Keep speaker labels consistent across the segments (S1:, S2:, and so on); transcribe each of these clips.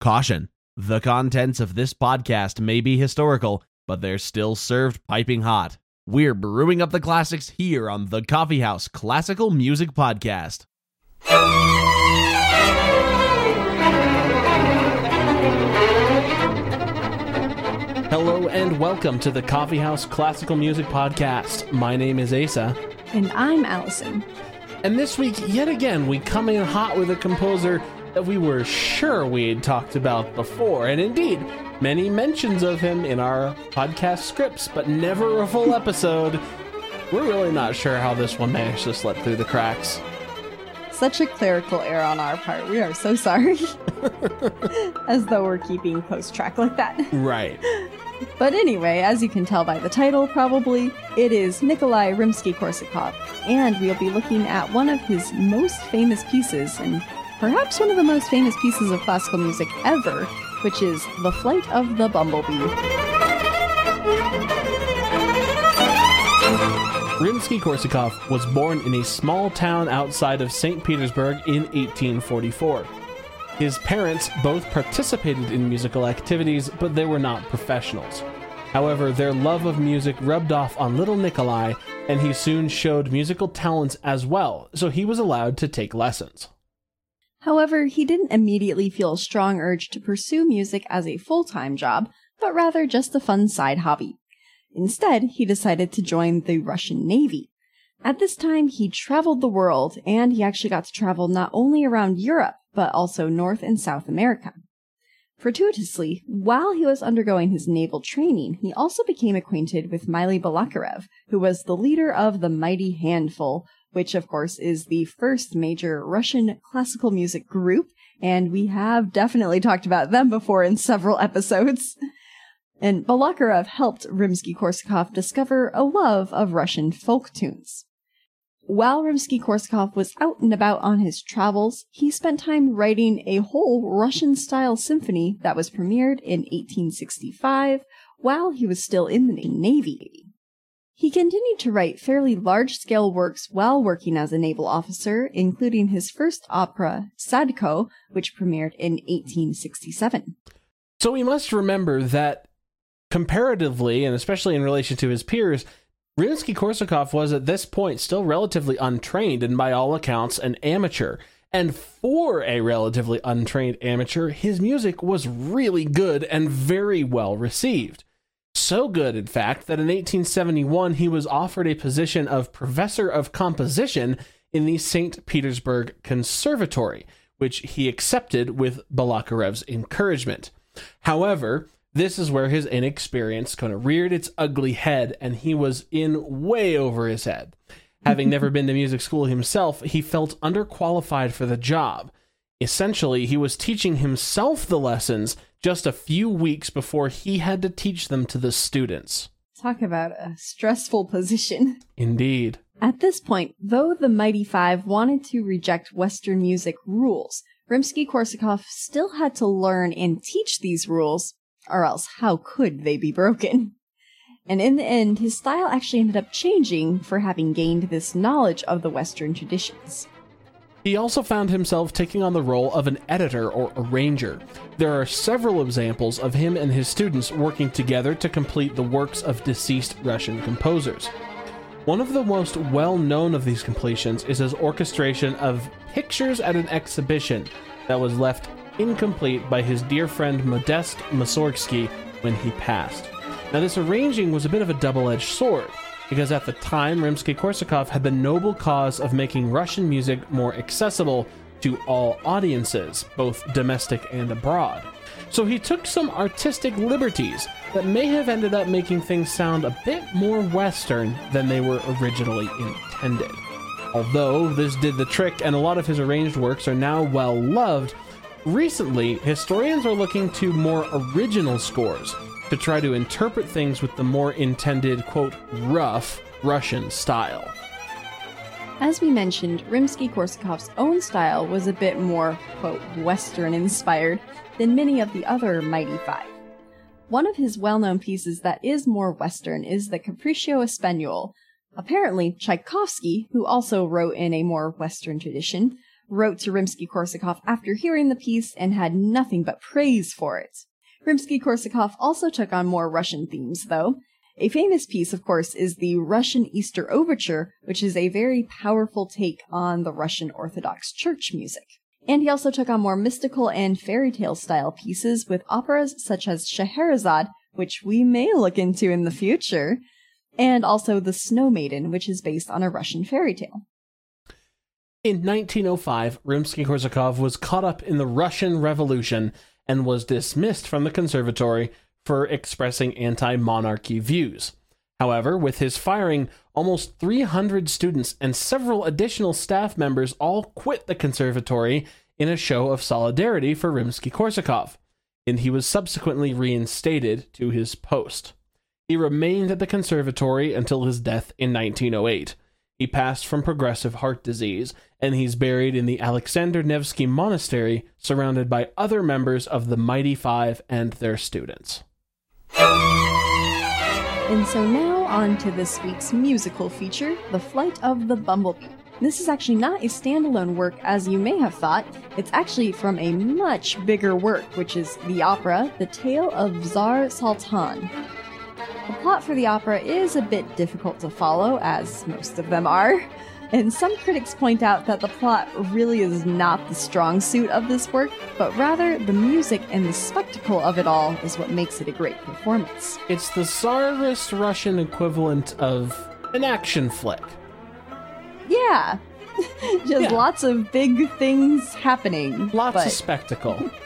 S1: Caution the contents of this podcast may be historical, but they're still served piping hot. We're brewing up the classics here on the Coffee House Classical Music Podcast. Hello and welcome to the Coffee House Classical Music Podcast. My name is Asa.
S2: And I'm Allison.
S1: And this week, yet again, we come in hot with a composer that we were sure we had talked about before, and indeed, many mentions of him in our podcast scripts, but never a full episode. We're really not sure how this one managed to slip through the cracks.
S2: Such a clerical error on our part. We are so sorry. As though we're keeping post track like that.
S1: Right.
S2: But anyway, as you can tell by the title, probably, it is Nikolai Rimsky Korsakov, and we'll be looking at one of his most famous pieces, and perhaps one of the most famous pieces of classical music ever, which is The Flight of the Bumblebee.
S1: Rimsky Korsakov was born in a small town outside of St. Petersburg in 1844. His parents both participated in musical activities, but they were not professionals. However, their love of music rubbed off on little Nikolai, and he soon showed musical talents as well, so he was allowed to take lessons.
S2: However, he didn't immediately feel a strong urge to pursue music as a full time job, but rather just a fun side hobby. Instead, he decided to join the Russian Navy. At this time, he traveled the world, and he actually got to travel not only around Europe, but also North and South America. Fortuitously, while he was undergoing his naval training, he also became acquainted with Mily Balakirev, who was the leader of the Mighty Handful, which of course is the first major Russian classical music group, and we have definitely talked about them before in several episodes. And Balakirev helped Rimsky-Korsakov discover a love of Russian folk tunes. While Rimsky-Korsakov was out and about on his travels, he spent time writing a whole Russian-style symphony that was premiered in 1865 while he was still in the Navy. He continued to write fairly large scale works while working as a naval officer, including his first opera, Sadko, which premiered in 1867.
S1: So we must remember that comparatively, and especially in relation to his peers, Rimsky Korsakov was at this point still relatively untrained and by all accounts an amateur. And for a relatively untrained amateur, his music was really good and very well received. So good, in fact, that in 1871 he was offered a position of professor of composition in the St. Petersburg Conservatory, which he accepted with Balakirev's encouragement. However, this is where his inexperience kind of reared its ugly head, and he was in way over his head. Having never been to music school himself, he felt underqualified for the job. Essentially, he was teaching himself the lessons just a few weeks before he had to teach them to the students.
S2: Talk about a stressful position.
S1: Indeed.
S2: At this point, though the Mighty Five wanted to reject Western music rules, Rimsky Korsakov still had to learn and teach these rules, or else how could they be broken? And in the end, his style actually ended up changing for having gained this knowledge of the Western traditions.
S1: He also found himself taking on the role of an editor or arranger. There are several examples of him and his students working together to complete the works of deceased Russian composers. One of the most well known of these completions is his orchestration of Pictures at an Exhibition that was left incomplete by his dear friend Modest Mussorgsky when he passed. Now, this arranging was a bit of a double edged sword because at the time, Rimsky Korsakov had the noble cause of making Russian music more accessible to all audiences, both domestic and abroad. So he took some artistic liberties that may have ended up making things sound a bit more Western than they were originally intended. Although this did the trick and a lot of his arranged works are now well loved, recently historians are looking to more original scores to try to interpret things with the more intended, quote, rough Russian style.
S2: As we mentioned, Rimsky Korsakov's own style was a bit more, quote, Western inspired than many of the other Mighty Five. One of his well known pieces that is more Western is the Capriccio Espagnole. Apparently, Tchaikovsky, who also wrote in a more Western tradition, wrote to Rimsky-Korsakov after hearing the piece and had nothing but praise for it. Rimsky-Korsakov also took on more Russian themes, though. A famous piece, of course, is the Russian Easter Overture, which is a very powerful take on the Russian Orthodox Church music. And he also took on more mystical and fairy tale style pieces with operas such as Scheherazade, which we may look into in the future, and also The Snow Maiden, which is based on a Russian fairy tale.
S1: In 1905, Rimsky Korsakov was caught up in the Russian Revolution and was dismissed from the conservatory for expressing anti monarchy views. However, with his firing, almost 300 students and several additional staff members all quit the conservatory in a show of solidarity for Rimsky Korsakov, and he was subsequently reinstated to his post. He remained at the conservatory until his death in 1908. He passed from progressive heart disease, and he's buried in the Alexander Nevsky Monastery, surrounded by other members of the Mighty Five and their students.
S2: And so now on to this week's musical feature, The Flight of the Bumblebee. This is actually not a standalone work as you may have thought. It's actually from a much bigger work, which is the opera The Tale of Tsar Sultan. The plot for the opera is a bit difficult to follow, as most of them are, and some critics point out that the plot really is not the strong suit of this work, but rather the music and the spectacle of it all is what makes it a great performance.
S1: It's the Tsarist Russian equivalent of an action flick.
S2: Yeah. Just
S1: Yeah.
S2: lots of big things happening.
S1: Lots
S2: but,
S1: of spectacle.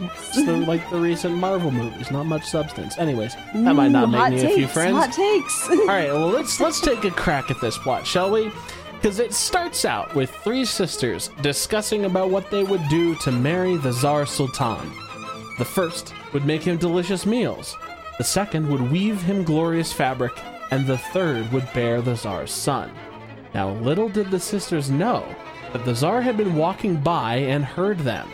S2: yes.
S1: Like the recent Marvel movies, not much substance. Anyways, that might not
S2: Ooh,
S1: make
S2: hot
S1: me a few friends.
S2: Hot takes.
S1: All right, well let's let's take a crack at this plot, shall we? Because it starts out with three sisters discussing about what they would do to marry the Tsar Sultan. The first would make him delicious meals. The second would weave him glorious fabric, and the third would bear the Tsar's son. Now, little did the sisters know that the Tsar had been walking by and heard them.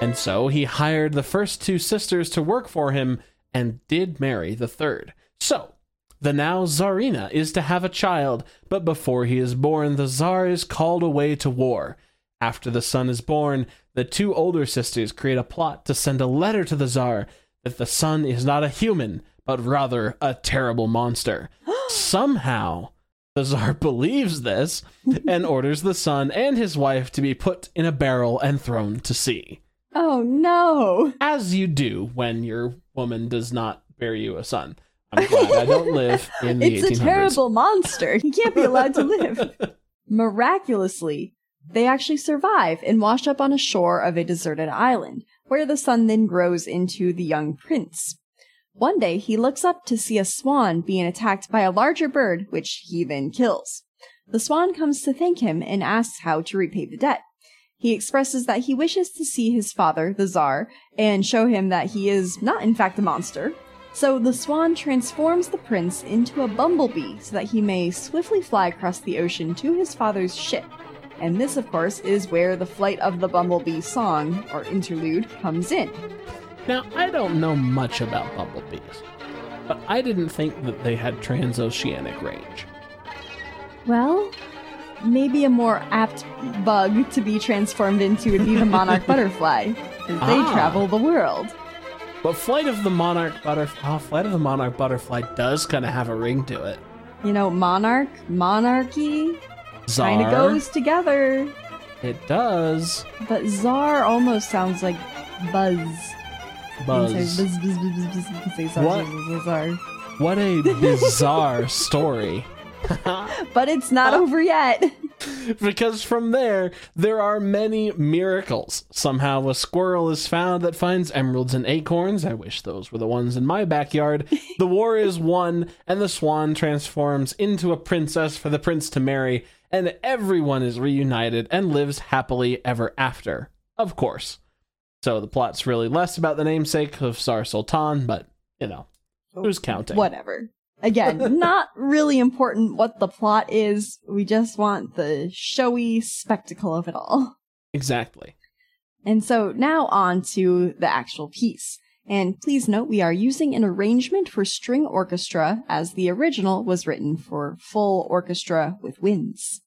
S1: And so he hired the first two sisters to work for him and did marry the third. So, the now Tsarina is to have a child, but before he is born, the Tsar is called away to war. After the son is born, the two older sisters create a plot to send a letter to the Tsar that the son is not a human, but rather a terrible monster. Somehow, the Tsar believes this and orders the son and his wife to be put in a barrel and thrown to sea.
S2: Oh no.
S1: As you do when your woman does not bear you a son. I'm glad I don't live in the
S2: It's
S1: 1800s.
S2: a terrible monster. He can't be allowed to live. Miraculously, they actually survive and wash up on a shore of a deserted island, where the son then grows into the young prince. One day, he looks up to see a swan being attacked by a larger bird, which he then kills. The swan comes to thank him and asks how to repay the debt. He expresses that he wishes to see his father, the Tsar, and show him that he is not in fact a monster. So the swan transforms the prince into a bumblebee so that he may swiftly fly across the ocean to his father's ship. And this, of course, is where the Flight of the Bumblebee song, or interlude, comes in.
S1: Now, I don't know much about bumblebees, but I didn't think that they had transoceanic range.
S2: Well, maybe a more apt bug to be transformed into would be the monarch butterfly, they
S1: Ah.
S2: travel the world.
S1: But Flight of the Monarch Butterfly, oh, Flight of the Monarch Butterfly does kind of have a ring to it.
S2: You know, monarch, monarchy, kind of goes together.
S1: it does.
S2: But czar almost sounds like buzz.
S1: Buzz. What a bizarre story.
S2: But it's not over yet.
S1: because from there, there are many miracles. Somehow, a squirrel is found that finds emeralds and acorns. I wish those were the ones in my backyard. The war is won, and the swan transforms into a princess for the prince to marry, and everyone is reunited and lives happily ever after. Of course. So the plot's really less about the namesake of Tsar Sultan, but, you know, oh, who's counting?
S2: Whatever. Again, not really important what the plot is. We just want the showy spectacle of it all.
S1: Exactly.
S2: And so now on to the actual piece. And please note we are using an arrangement for string orchestra as the original was written for full orchestra with winds.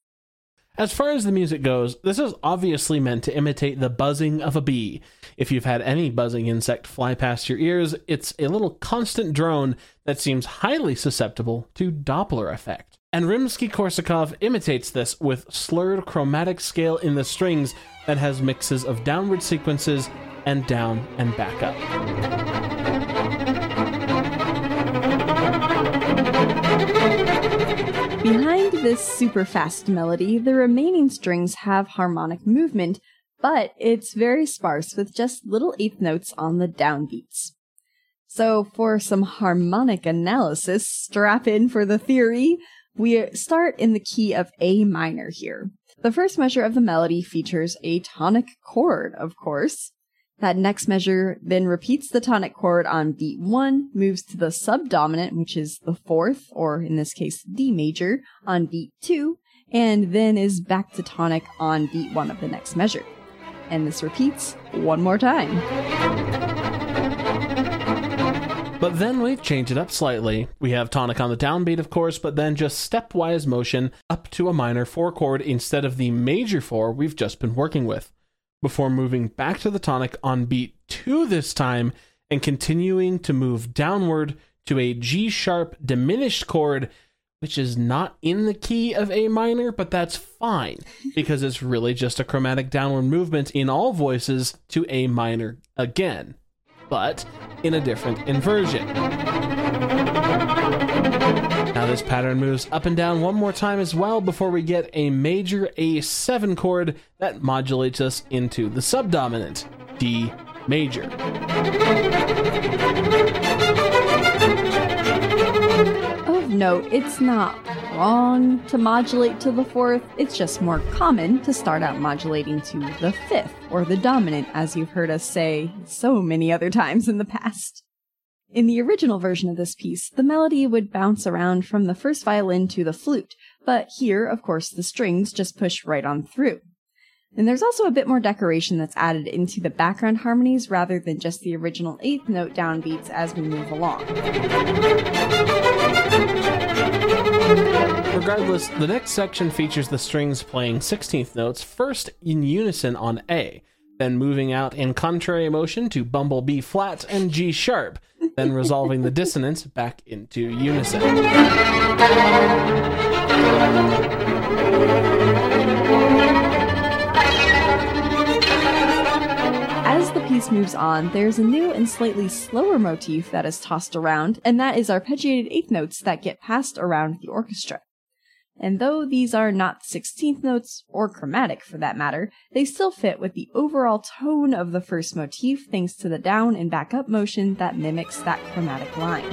S1: As far as the music goes, this is obviously meant to imitate the buzzing of a bee. If you've had any buzzing insect fly past your ears, it's a little constant drone that seems highly susceptible to Doppler effect. And Rimsky-Korsakov imitates this with slurred chromatic scale in the strings that has mixes of downward sequences and down and back up.
S2: This super fast melody, the remaining strings have harmonic movement, but it's very sparse with just little eighth notes on the downbeats. So, for some harmonic analysis, strap in for the theory. We start in the key of A minor here. The first measure of the melody features a tonic chord, of course. That next measure then repeats the tonic chord on beat one, moves to the subdominant, which is the fourth, or in this case, D major, on beat two, and then is back to tonic on beat one of the next measure. And this repeats one more time.
S1: But then we change it up slightly. We have tonic on the downbeat, of course, but then just stepwise motion up to a minor four chord instead of the major four we've just been working with before moving back to the tonic on beat 2 this time and continuing to move downward to a G sharp diminished chord, which is not in the key of A minor, but that's fine because it's really just a chromatic downward movement in all voices to A minor again, but in a different inversion. This pattern moves up and down one more time as well before we get a major A7 chord that modulates us into the subdominant, D major.
S2: Oh, of note, it's not wrong to modulate to the fourth, it's just more common to start out modulating to the fifth, or the dominant, as you've heard us say so many other times in the past. In the original version of this piece, the melody would bounce around from the first violin to the flute, but here, of course, the strings just push right on through. And there's also a bit more decoration that's added into the background harmonies rather than just the original eighth note downbeats as we move along.
S1: Regardless, the next section features the strings playing 16th notes first in unison on A, then moving out in contrary motion to bumble B flat and G sharp, then resolving the dissonance back into unison.
S2: As the piece moves on, there's a new and slightly slower motif that is tossed around, and that is arpeggiated eighth notes that get passed around the orchestra. And though these are not 16th notes, or chromatic for that matter, they still fit with the overall tone of the first motif thanks to the down and back up motion that mimics that chromatic line.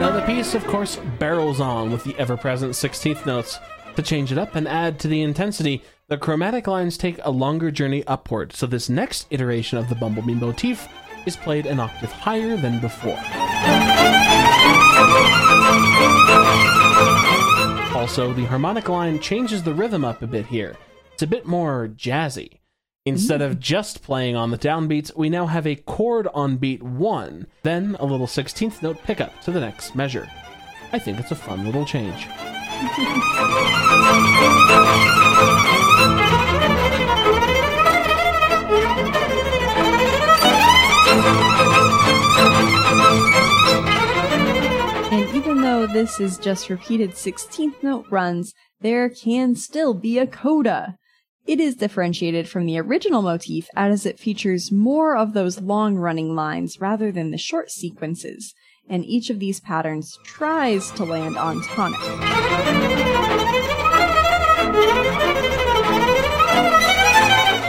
S1: Now, the piece, of course, barrels on with the ever present 16th notes. To change it up and add to the intensity, the chromatic lines take a longer journey upward, so this next iteration of the bumblebee motif is played an octave higher than before. Also, the harmonic line changes the rhythm up a bit here. It's a bit more jazzy. Instead of mm-hmm. just playing on the downbeats, we now have a chord on beat 1, then a little 16th note pickup to the next measure. I think it's a fun little change.
S2: though this is just repeated 16th note runs, there can still be a coda. It is differentiated from the original motif as it features more of those long running lines rather than the short sequences, and each of these patterns tries to land on tonic.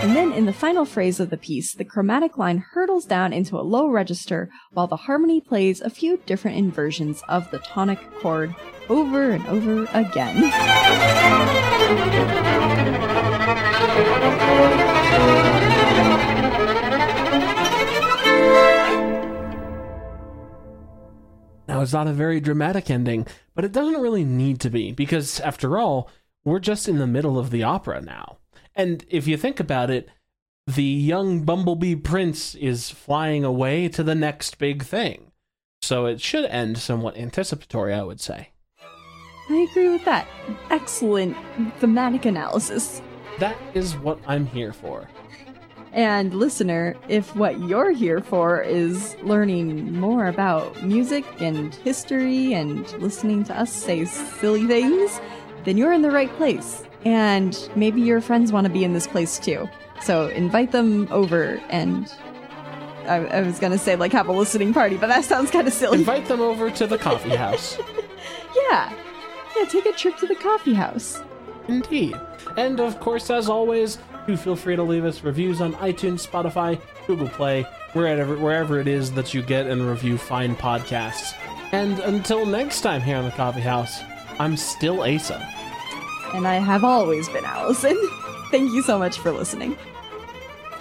S2: And then in the final phrase of the piece, the chromatic line hurtles down into a low register while the harmony plays a few different inversions of the tonic chord over and over again.
S1: Now, it's not a very dramatic ending, but it doesn't really need to be, because after all, we're just in the middle of the opera now. And if you think about it, the young bumblebee prince is flying away to the next big thing. So it should end somewhat anticipatory, I would say.
S2: I agree with that. Excellent thematic analysis.
S1: That is what I'm here for.
S2: And listener, if what you're here for is learning more about music and history and listening to us say silly things, then you're in the right place. And maybe your friends want to be in this place too. So invite them over and I, I was gonna say like have a listening party, but that sounds kind of silly.
S1: Invite them over to the coffee house.
S2: yeah, yeah, take a trip to the coffee house.
S1: Indeed. And of course, as always, do feel free to leave us reviews on iTunes, Spotify, Google Play, wherever wherever it is that you get and review fine podcasts. And until next time here on the Coffee House, I'm still Asa.
S2: And I have always been Allison. Thank you so much for listening.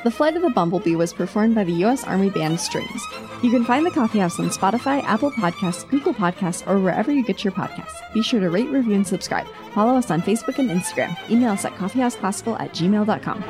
S2: The Flight of the Bumblebee was performed by the U.S. Army Band Strings. You can find the Coffee House on Spotify, Apple Podcasts, Google Podcasts, or wherever you get your podcasts. Be sure to rate, review, and subscribe. Follow us on Facebook and Instagram. Email us at coffeehouseclassical at gmail.com.